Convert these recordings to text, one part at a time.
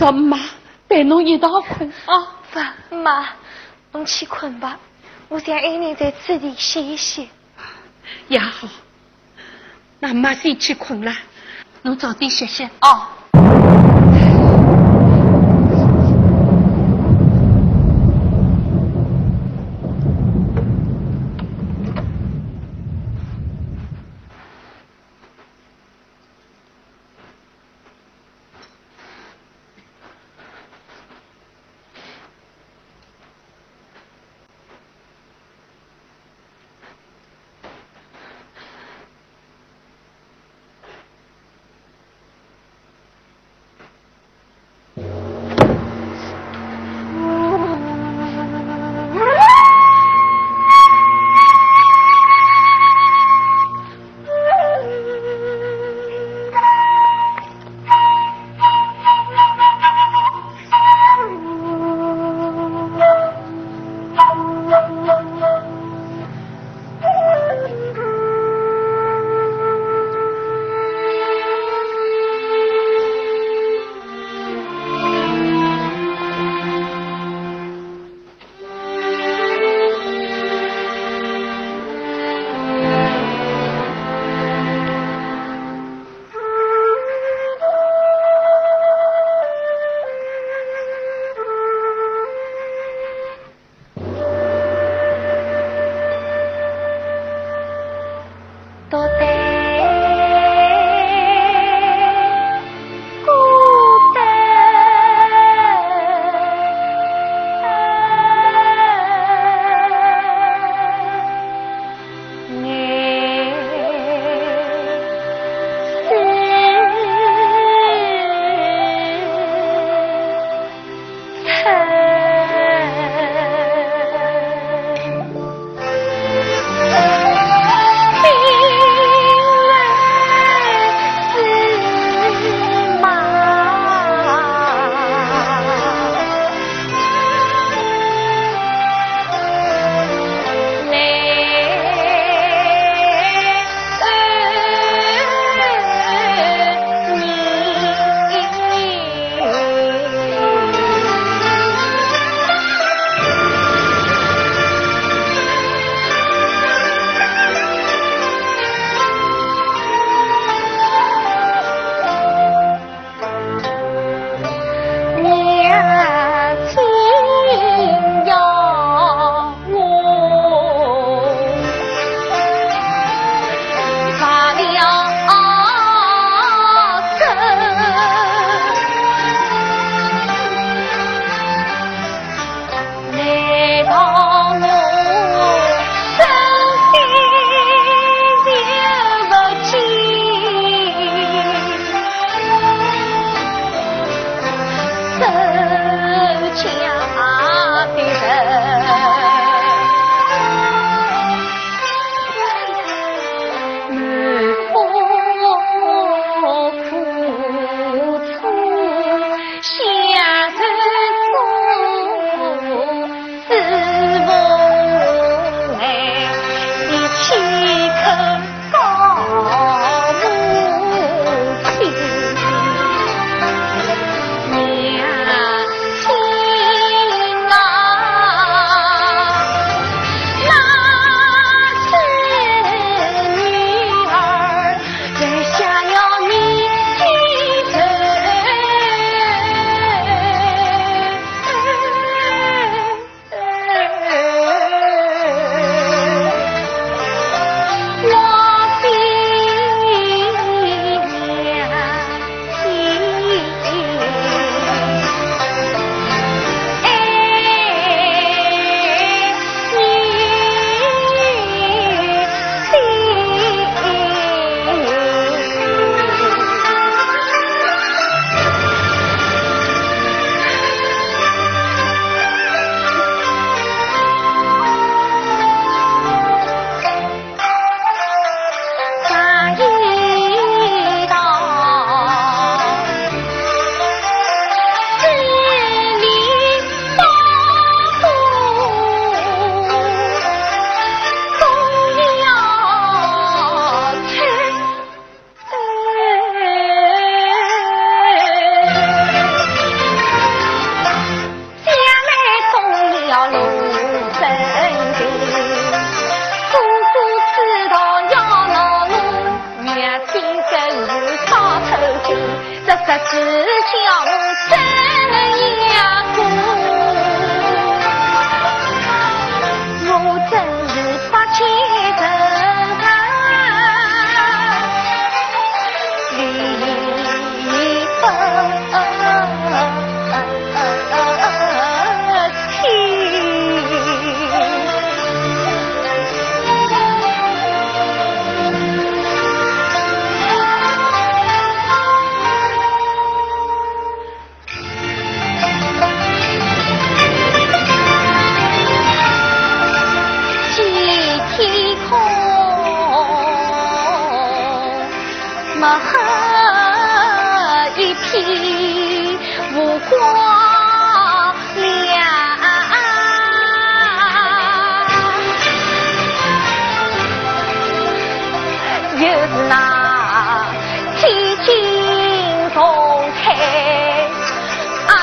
叫妈带侬一道困啊！不，妈，侬去困吧，我想一人在此地歇一歇。也好，那妈先去困了，侬早点歇歇哦。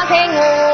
Penguin.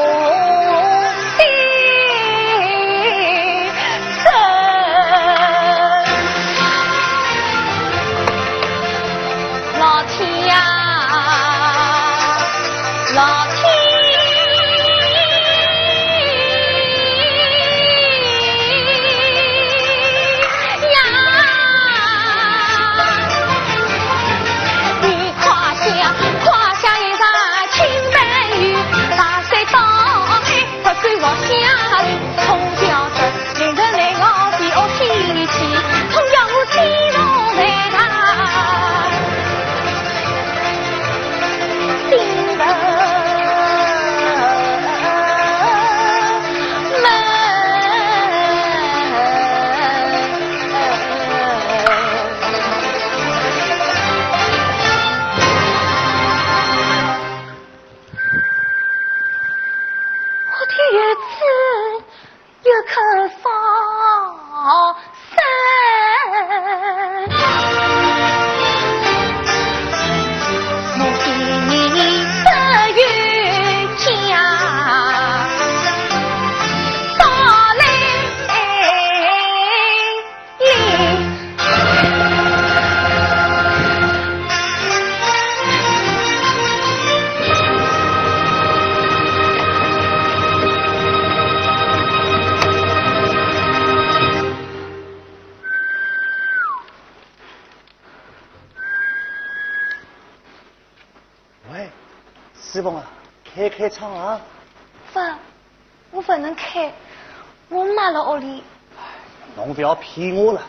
开开窗啊！不，我不能开，我妈在屋里。侬不要骗我了，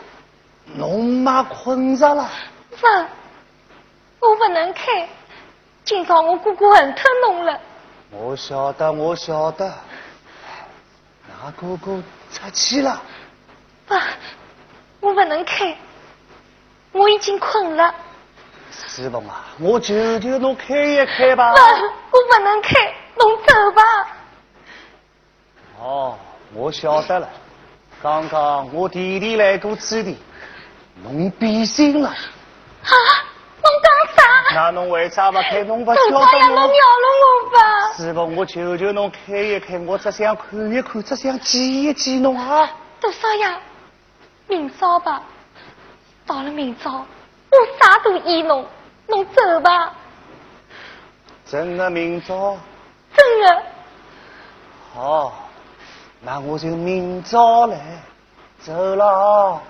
侬妈困着了。不，我不能开，今朝我哥哥恨透侬了。我晓得，我晓得，那哥哥出去了。不，我不能开，我已经困了。师傅啊，我求求侬开一开吧。不，我不能开，侬走吧。哦，我晓得了。刚刚我弟弟来过此地，侬变心了。啊，侬讲啥？那侬为啥不开？侬不晓得我？侬饶了我吧。师傅，我求求侬开一开，我只想看一看，只想见一见侬啊。多少呀？明早吧。到了明早，我啥都依侬。侬走吧。真的明朝。真的。好，那我就明朝来，走了。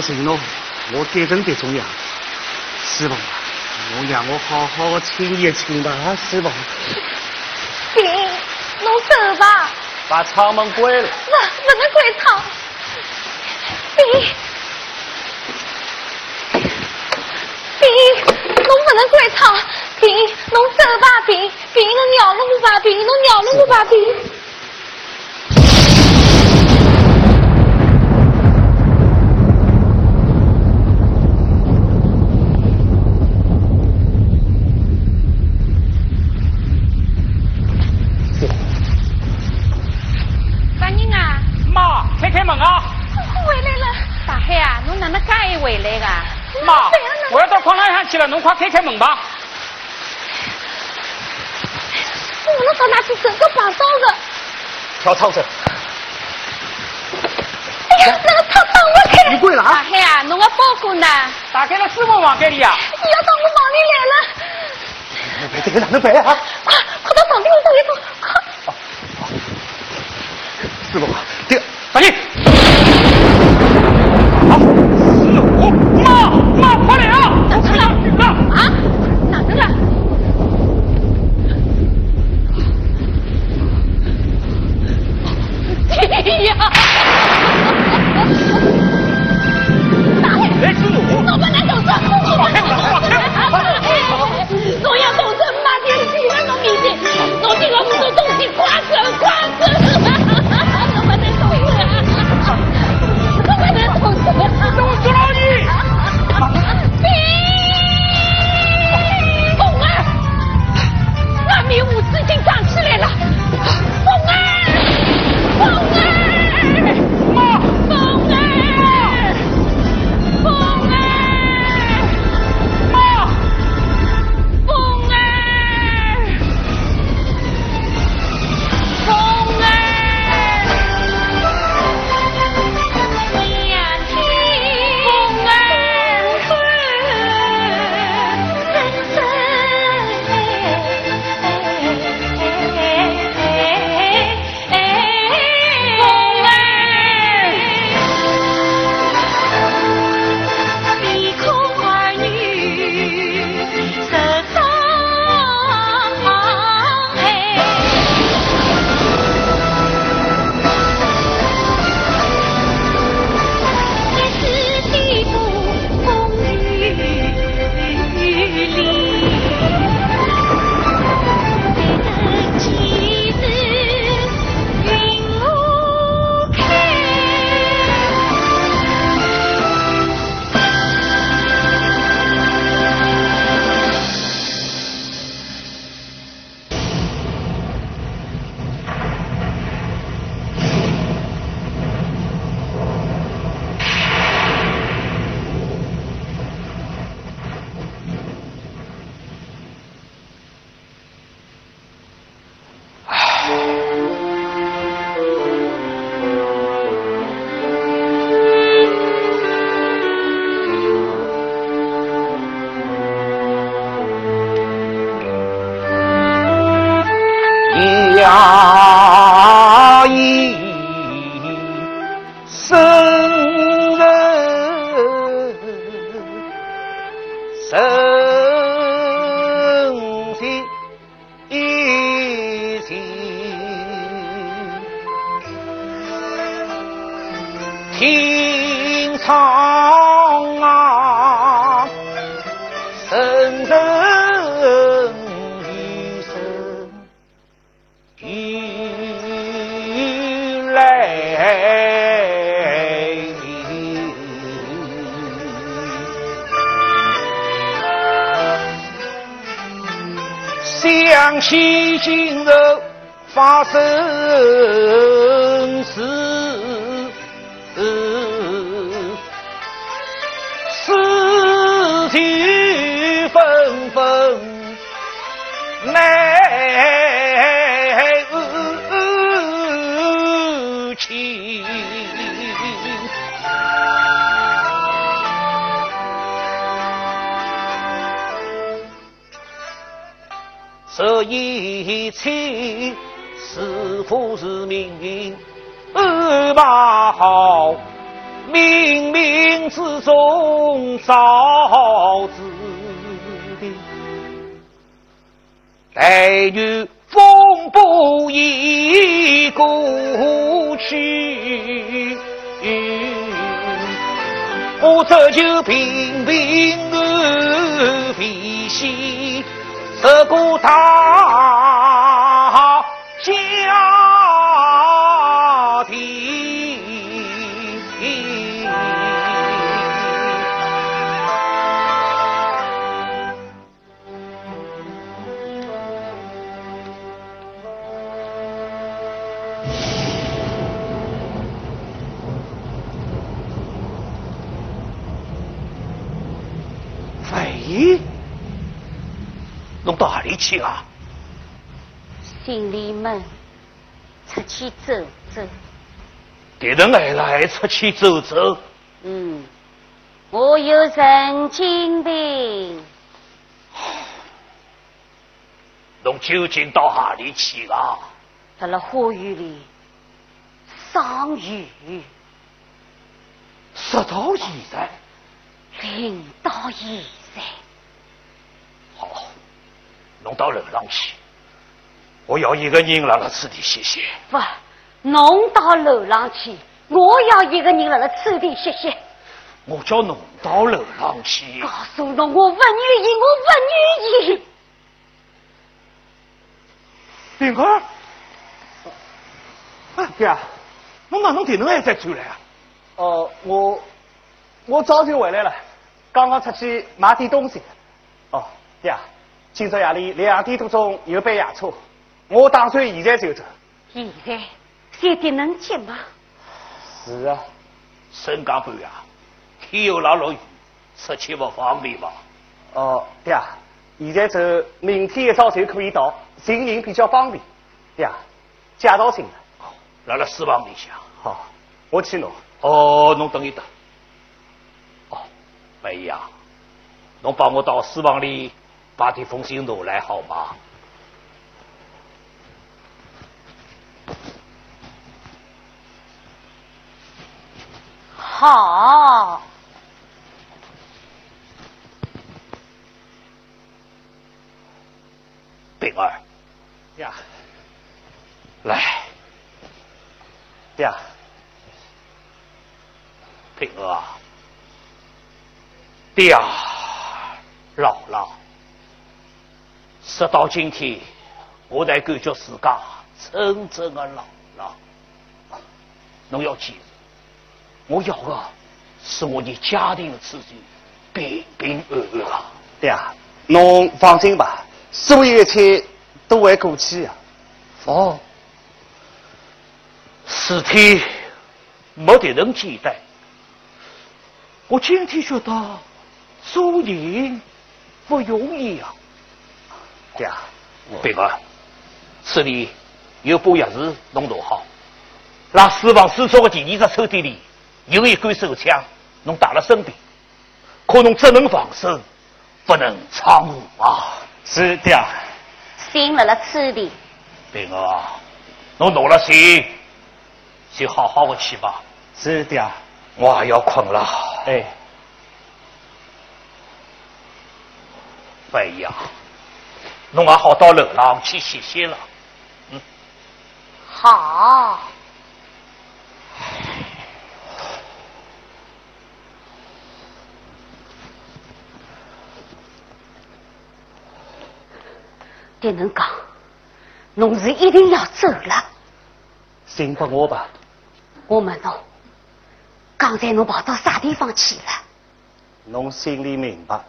承诺，我改正得重样。师傅，侬让我好好亲一亲吧，师傅。行，侬走吧。把窗门关了。不，不能关窗。兵，兵，侬不能怪他，兵，侬走吧，兵，兵，侬饶了我吧，兵，侬饶了我吧，兵。起来，侬快开开门吧！我们到哪去整个绑上的？跳操子。哎呀，那个他帮我开。你跪了啊！大海啊，侬个包裹呢？打开了师傅房间里啊。你要到我房里来了。能背这个哪能背啊？快，快到房顶走一走，快！师傅，这个，赶紧。一切似乎是命运安排好，冥冥之中早知的。待遇风波已过去。我这就平平安平息这何故他弄到哪里去啊？心里闷，出去走走。别人还来出去走走，嗯，我有神经病。侬究竟到哪里去了？到了花园里赏雨，直到现在，淋到现在。好，侬到楼上去，我要一个人辣辣此地歇歇。不，侬到楼上去，我要一个人辣辣此地歇歇。我叫侬到楼上去告，诉侬，我不愿意，我不愿意。冰儿。啊，爹，侬哪能电能还在转来啊？哦，我我早就回来了，刚刚出去买点东西。哦，爹，今朝夜里两点多钟有班夜车，我打算现在就走。现在现在能接吗？是啊，深更半夜，天又老落雨，出去不方便吧？哦，对啊，现在走，明天一早就可以到，行人比较方便。对啊，介绍信了。辣辣书房里向。好，我去弄。哦，侬等一等。哦，梅姨啊，侬帮我到书房里把这封信拿来好吗？好，冰儿，呀，来，呀，冰儿啊，爹啊，老了，直到今天，我才感觉自家真正的老了。侬要记住，我要的是我的家庭的秩序平平安安啊！爹，侬放心吧，所有一切都会过去的。哦，事体没得人简单。我今天觉得做人不容易啊！爹，贝儿，此里有把钥匙弄拿好，那私房书桌的第二只抽屉里有一杆手枪，侬带了身边，可侬只能防守，不能闯祸啊！是爹。信辣辣此地。贝儿啊，侬拿了心，就好好的去吧。是爹。我也要困了。哎，哎呀，侬也好到楼上去歇歇了。好，对侬讲，侬是一定要走了。信拨我吧。我问侬，刚才侬跑到啥地方去了？侬心里明白，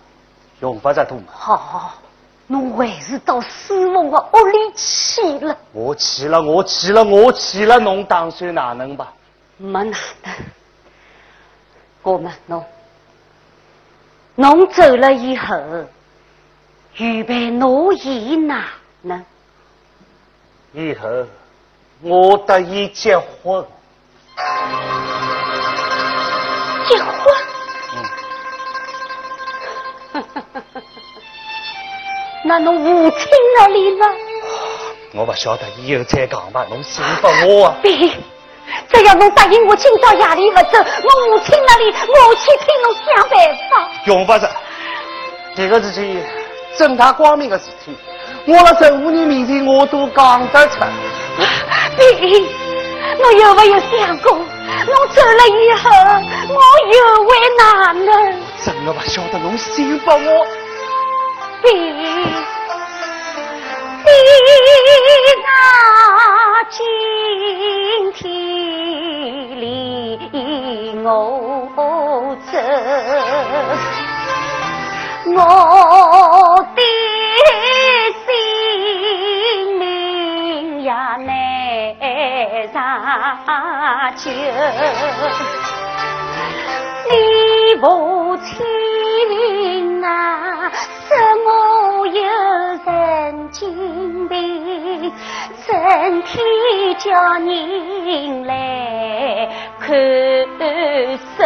用不着多嘛。好，侬还是到师傅的屋里去了。我去了，我去了，我去了，侬打算哪能吧？没哪能。我问侬，侬走了以后，预备诺言哪能？以后我得以结婚。结婚？那侬父亲那里呢？我不晓得，以后再讲吧。侬信不我啊！别，只要侬答应我今朝夜里不走，我母亲那里我去替侬想办法。用不着，这个事情正大光明的事体，我辣任何人面前我都讲得出。别，侬有没有想过，我走了以后，我又为哪能？真的不晓得侬信不我？比比那今天离我走，我的性命也难长久。你父亲啊，我有人敬病，整天叫人来看守，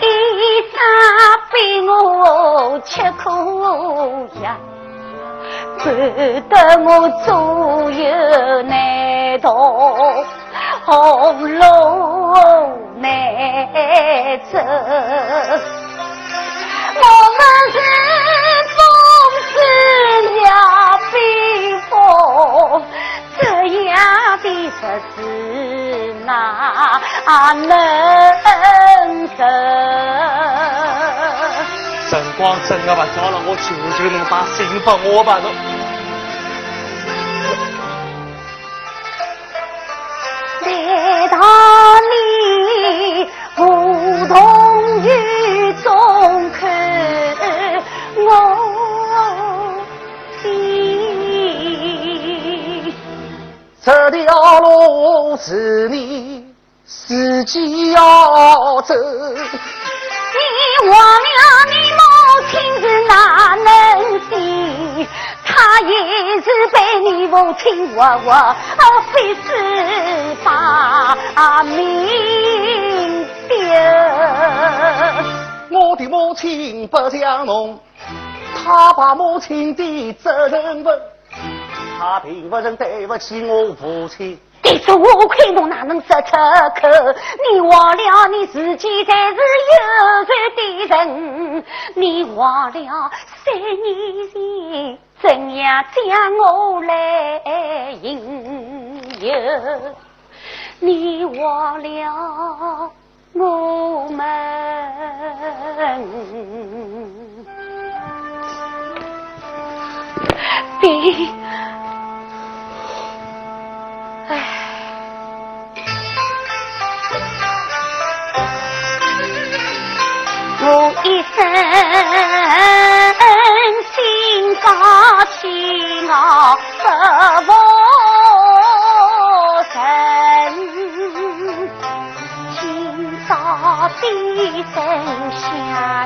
一生被我吃苦呀，管得我左右难逃。红路难走，我们是风死了冰封，这样的日子哪能受？辰光真的不早了，我求求侬把信给我吧，侬。是被你母亲活活非是把命丢。我的母亲不像侬，她把母亲的责任问，她并不曾对不起我父亲。但是我亏侬哪能说出口？你忘了你自己才是有罪的人，你忘了三年前怎样将我来引诱，你忘了我们的。我一生高气傲不服人，今朝低声下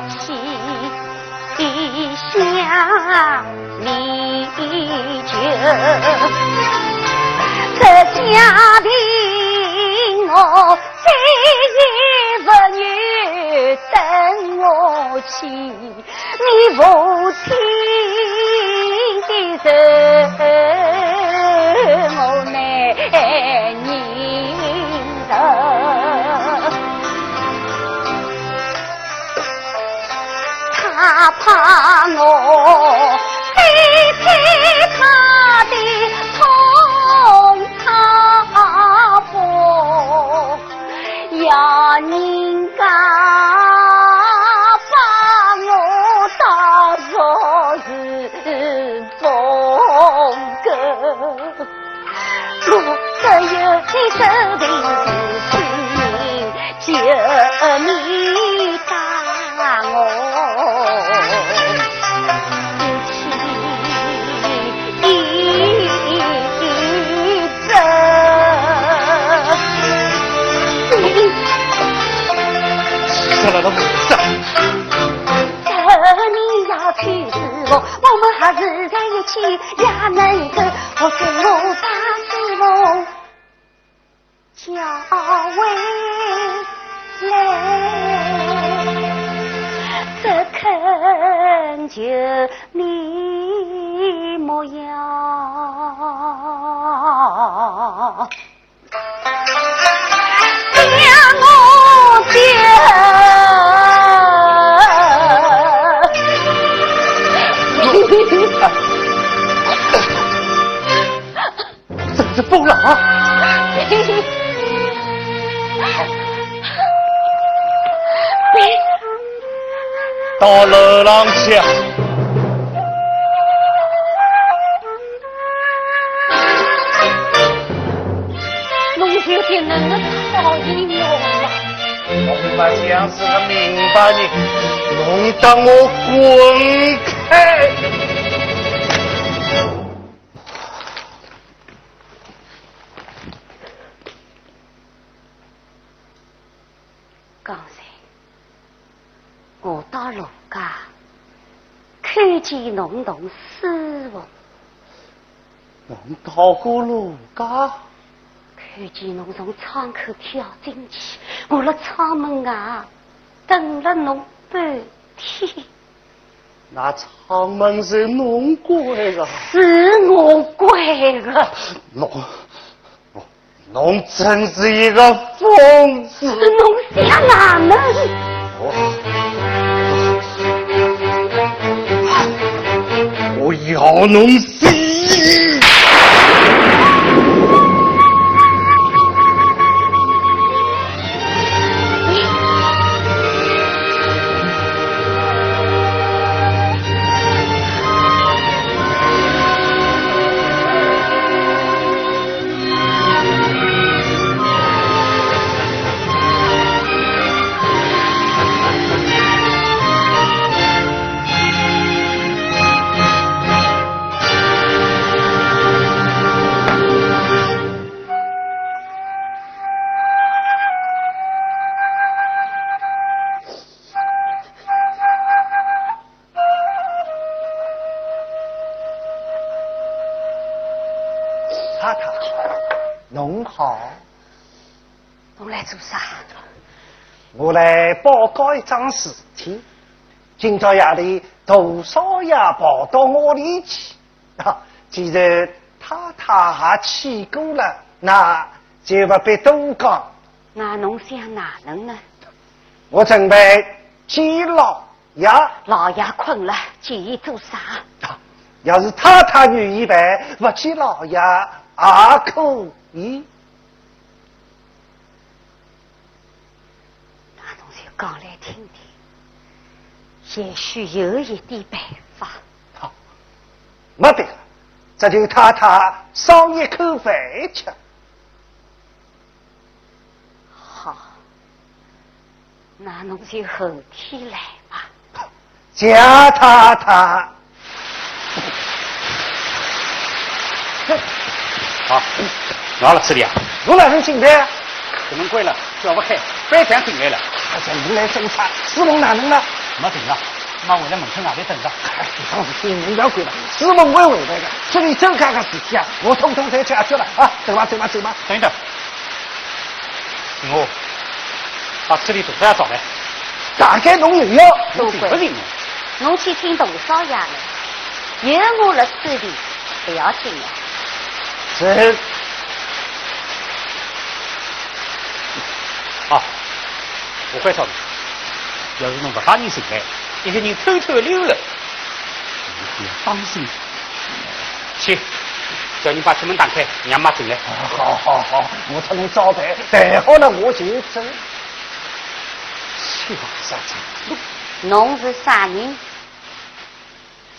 气想你就这家庭我再也不愿等我去，你父亲我难忍受，他怕我也能够。我做大师傅叫回来，只恳求你莫要。你疯了啊！大路浪枪。将是个明白人，弄得我滚开！看见侬同师傅，侬到过陆家？看见侬从窗口跳进去，我辣窗门外等了侬半天。那窗门是侬关的？是我关的。侬，侬，侬真是一个疯子！侬想哪能？我，我要侬死！来报告一桩事体。今朝夜里，大少爷跑到我里去，啊，既然太太也去过了，那就不必多讲。那侬想哪能呢？我准备见老爷。老爷困了，建议做啥？啊要是太太愿意办，不见老爷也可以。那侬就讲来听听，也许有一点办法。好，没得了，这就太太烧一口饭吃。好，那侬就后天来吧。贾太太，好，拿了这里啊，我哪能进来？门关了，叫不开，白天进来了，大家你来侦查，师傅哪能呢？没停了，妈回来门口外头等着。哎，当时心你不要管了，师傅不会回来的。这里周家的事体啊，我统统侪解决了啊！走吧，走吧，走吧。等一等，我把这里大少爷找来，大概侬有要，都不行啊。侬去听董少爷了，有我了手里，不要紧了。这啊，我会找你。要是侬不把人寻来，一个人偷偷溜了，你要当心。去，叫你把铁门打开，让妈进来。好好好，我替侬招待，待好了我就走。去吧，傻子。侬是啥人？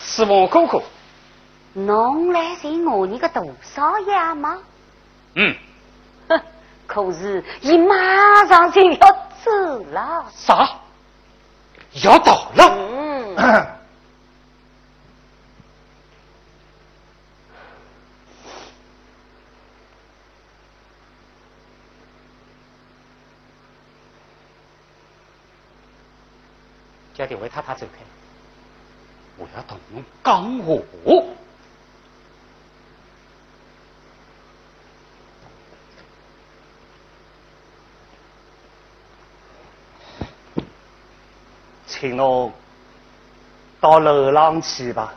是王哥哥。侬来寻我你个大少爷吗？嗯，哼，可是伊马上就要走了。啥？要倒了？嗯，叫你为他他走开，我要同侬讲话。请侬到楼上去吧。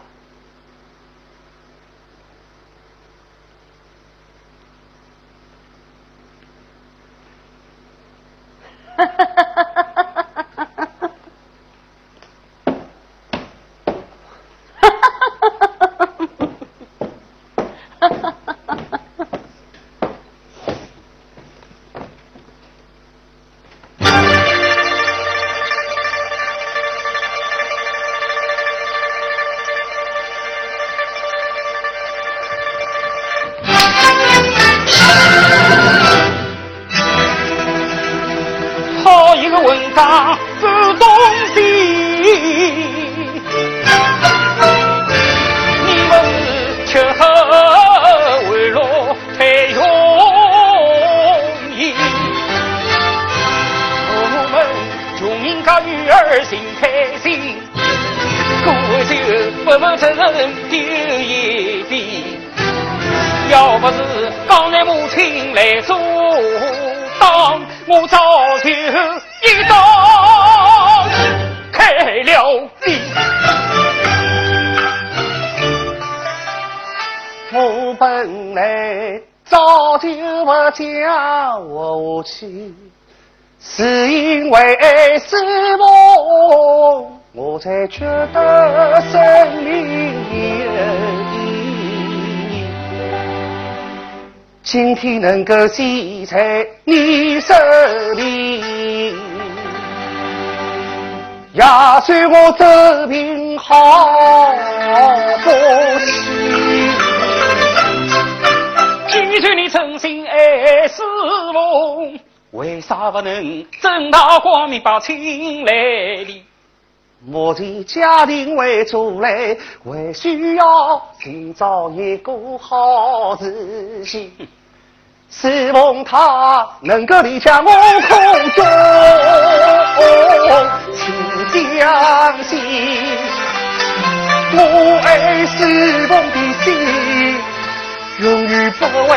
今天能够记在你手里，也算我走平好过去。既然你真心爱师傅，为啥不能正大光明把亲来理？目前家庭为主嘞，还需要寻找一个好事情。希望他能够理解我苦衷，请相信我爱师傅的心，永远不会。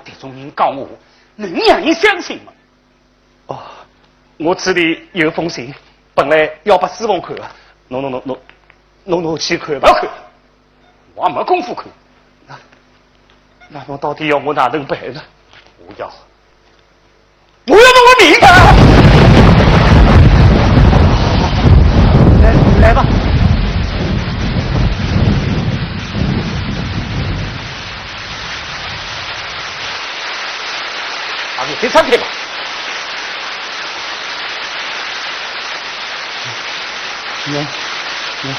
啊！这种人告我，能让人相信吗？哦，我这里有封信，本来要把师傅看的，侬侬侬侬，侬侬去看吧。不看，我也没功夫看。那那侬到底要我哪能办呢？我要，我要把我命他！来来吧。把你先敞开吧。你你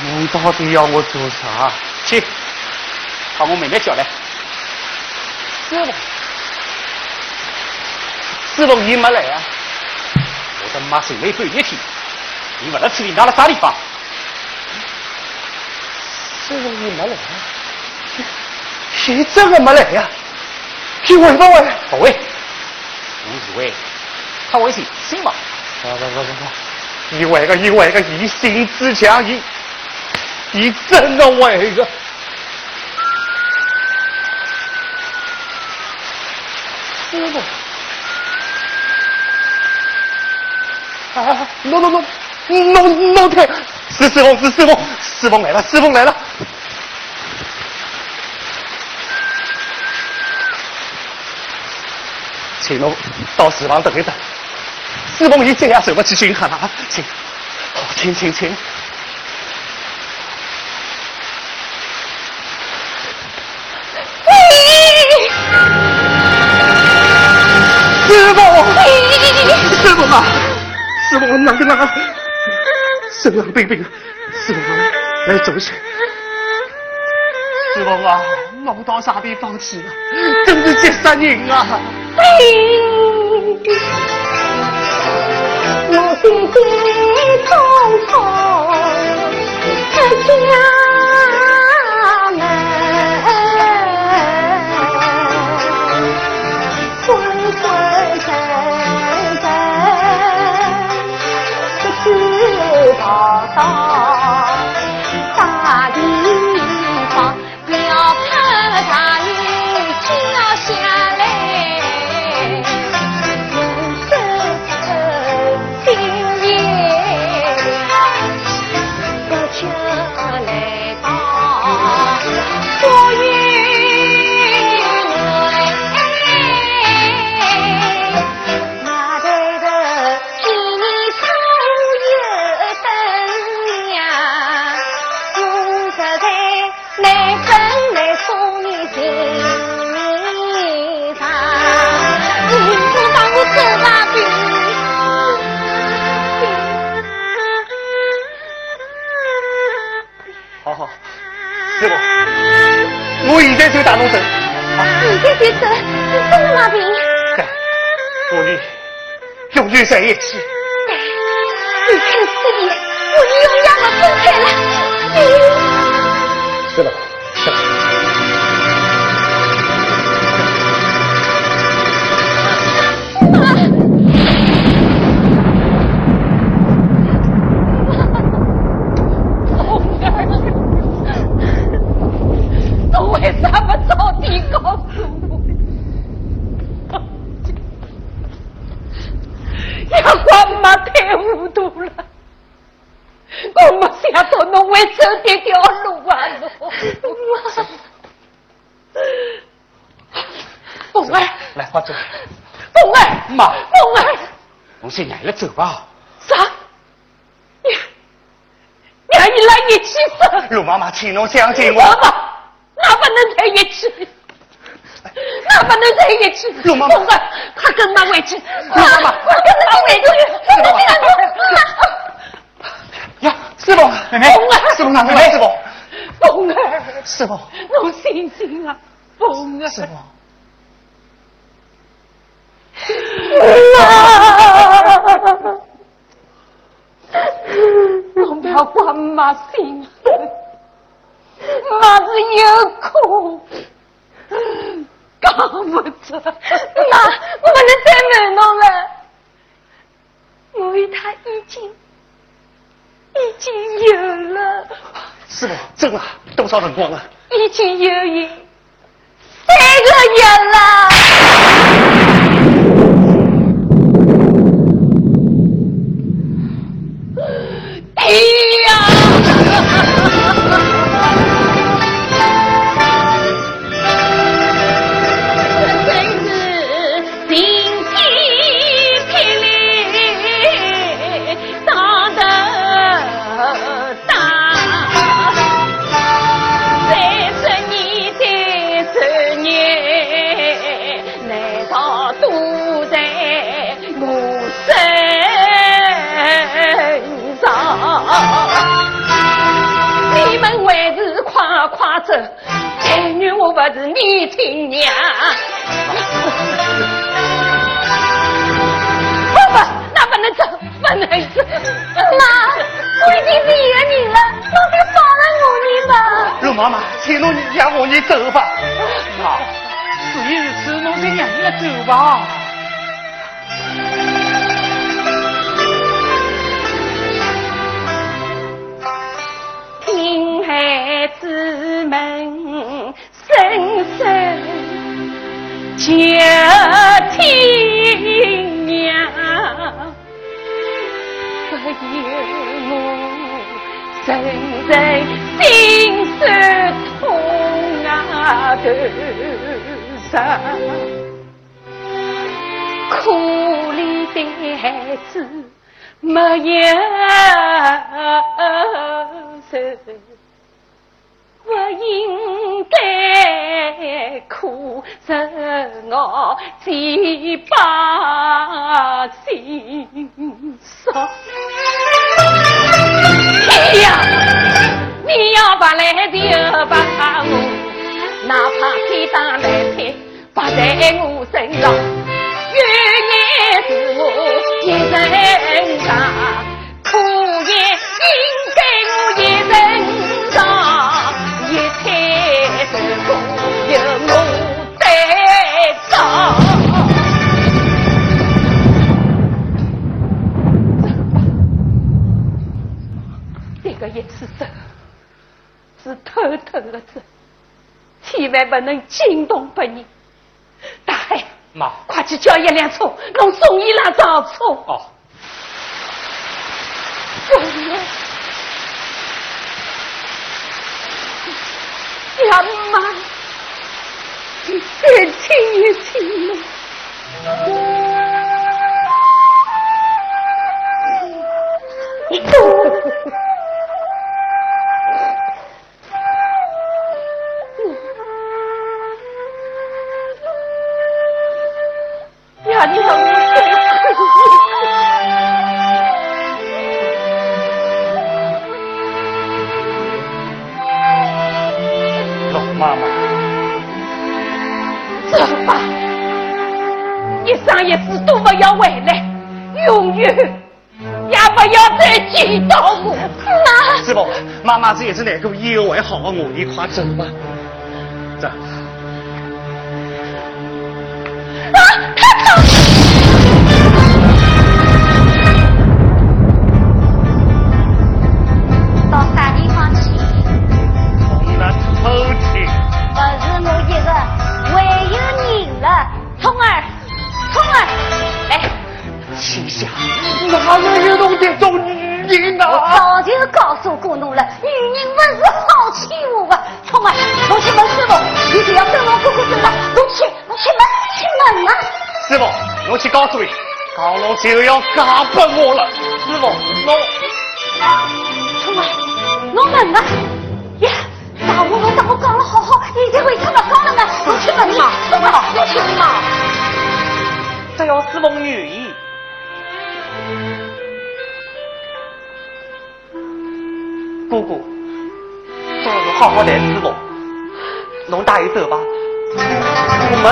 你到底要我做啥？去，把我妹妹叫来。师傅，师傅你没来啊？我的妈心累半夜天，你不在这里拿了啥地方？师傅你没来啊？你真的没来呀？你会不会？不会，我以为他会信信嘛。不不不不不，以为个以为个一心之强，一一真的为个。师傅，啊，弄弄弄，弄弄开！是师傅，是师傅，师傅来了，师傅来了。请侬到厨房等一等，师傅一这样走不去巡看了啊，请，好，请请请。师傅，师傅啊，师傅哪个哪个，生冷冰冰，师傅啊，来走起。师傅啊，弄到啥地方去了？真是急死人啊！我心在匆匆出家是谁进来了，走吧。啥？你你还一来一起死？陆妈妈，请侬相信我。妈妈，哪不能在一起？哪不能在一起？陆妈妈，快跟妈回去。陆妈妈，快跟妈回去。陆妈妈。呀，师傅，妹妹，师傅哪里来？师傅，凤儿，师傅，侬醒醒啊，凤儿。师傅。啊！我不要管妈心，妈是有苦，搞不出。妈，我不能再瞒侬了，我与他已经已经有了。师傅，走了，多少辰光了？已经有一三个月了。え。是你亲娘，不不，那不能走，不能走。妈，我已经是一个人了，侬再放了我你吧。陆妈妈，请侬让我你走吧。妈，事已如此，侬就让我走吧。们。声声叫听娘，不由我阵阵心酸痛啊！头上可怜的孩子没有人。不应该苦，着我几把心伤。哎呀，你要不来就把我，哪怕天打雷劈，不在我身上，原来是我一人扛，可也应该我一在场，这个也是走，是偷偷的走，千万不能惊动别人。大海，妈，快去叫一辆车，弄送伊拉上车。哦。呀妈，你再亲一亲嘛！老虎。妈，是不？妈妈这也是能够以后会好啊我一块走吧。就要嫁给我了。师傅，侬聪儿，侬问啊！呀，大我我当我讲了好好，现在为什么讲了呢？我去问嘛，聪儿，侬去问嘛。只要师傅愿意，姑姑，做人好好待师傅，侬带伊走吧。我们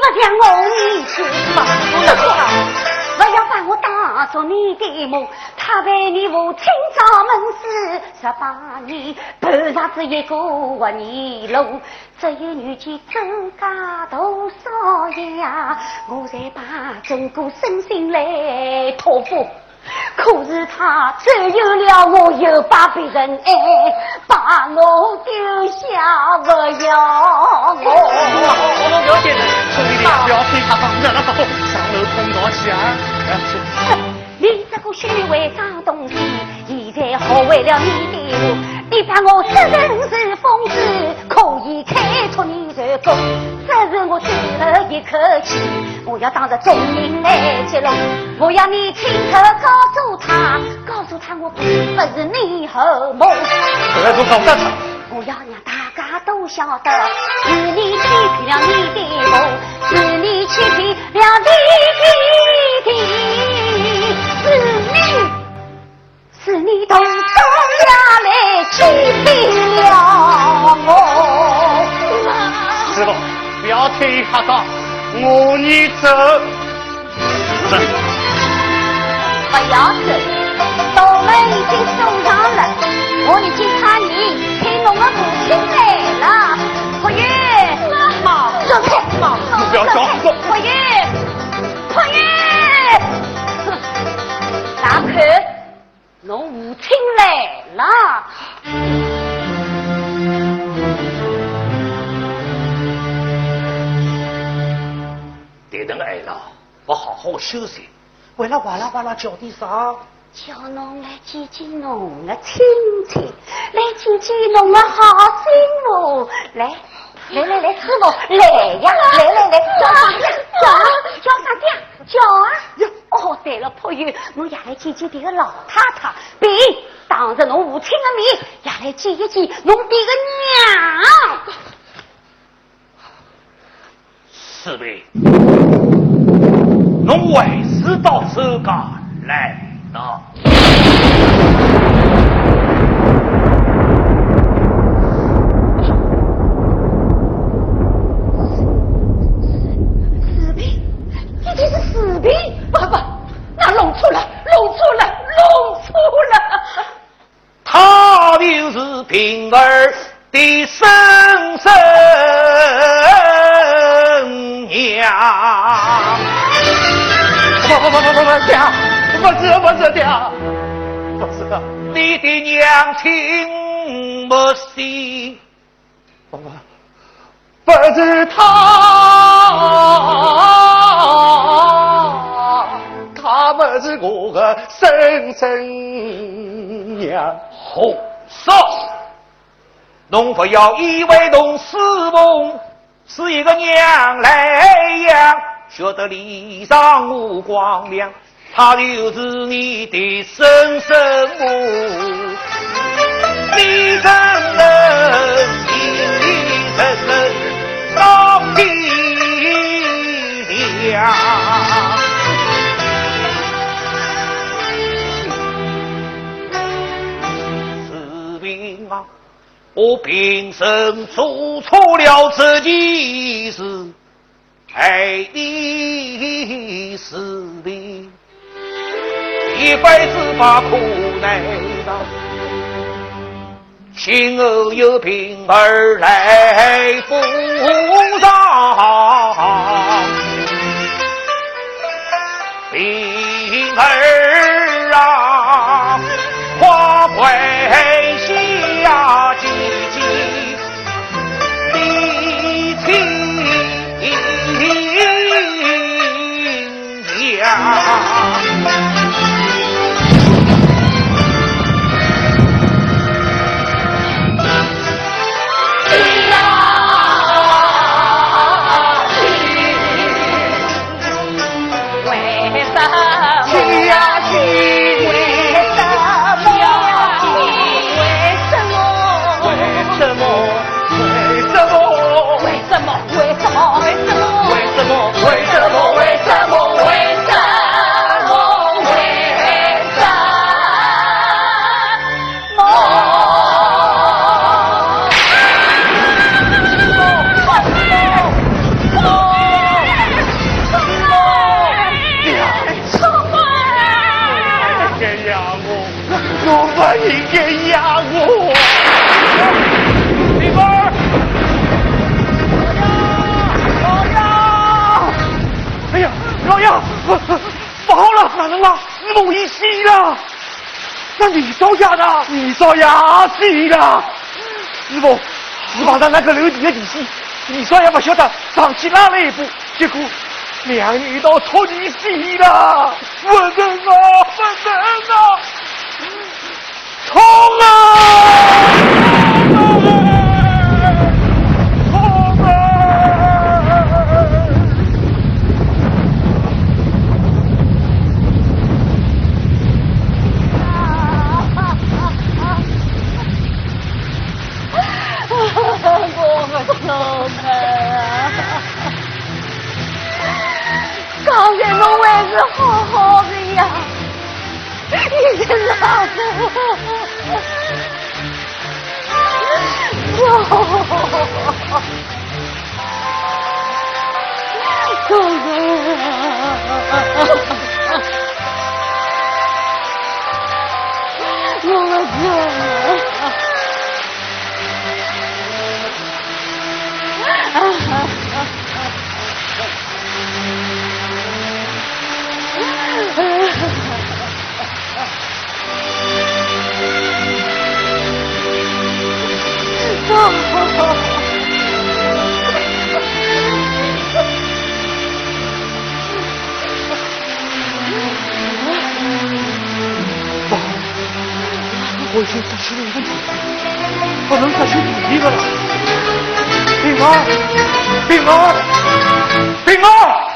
不像我你去是吧？不要把我当做你的梦，他为你父亲找门子十八年，半上子一个活泥龙，只有女婿周家多少呀，我才把整个身心来托付。可是他走有了我，又把别人爱，把我丢下不要我。兄弟不要听他讲，让他走，上楼通道去啊！你这个虚伪脏东西，现在学会了你的我，你把我这人是疯子，可以开除你这个，这是我最后一口气，我要当着众人来揭露，我要你亲口告诉他，告诉他我并不是你后母。我要让大家都晓得，是你欺骗了你的我，是你欺骗了你的是你动手下来欺骗了我。师傅，不要推他讲，我你走。走。不要走，道门已经送上了，我已经差你请侬的母亲来了。婆玉，妈，走开，妈，你不要叫我婆玉，婆玉，哼，大看，侬父亲来了。迭等挨了，不好好休息，为了哇啦哇啦叫点啥？叫侬来见见侬的亲戚，来见见侬的好媳妇，来，来来来，师傅，来呀，来来来，叫啥呀？叫，叫啥的？叫啊！哦，对了，婆玉，侬也来见见这个老太太，并当着侬母亲的面，也来见一见侬的个娘。四位，侬为师到周家来了。你是死的！爸爸，那弄错了，弄错了，弄错了。他就是平儿的生身娘。不不不不不不，爹，不是不是爹，不是，你的娘亲不信，不不，不是他，是我的生身娘。好说，侬不要以为侬师傅是一个娘来养，学得礼上无光亮，她就是你的生身母。你怎能你怎能当爹娘？我平生做错了这件事，爱你是的，一辈子把苦耐当，今后有病儿来补上，病儿啊，啊啊啊一死了。那你招架的？你招架死了。师傅，你把他那个留底的底细，你说也不晓得上去拉了一步，结果两人都戳你死了。不能啊，不能啊！冲啊！我的天哪！可是这是个问题不能再去第一个了丙儿丙儿丙儿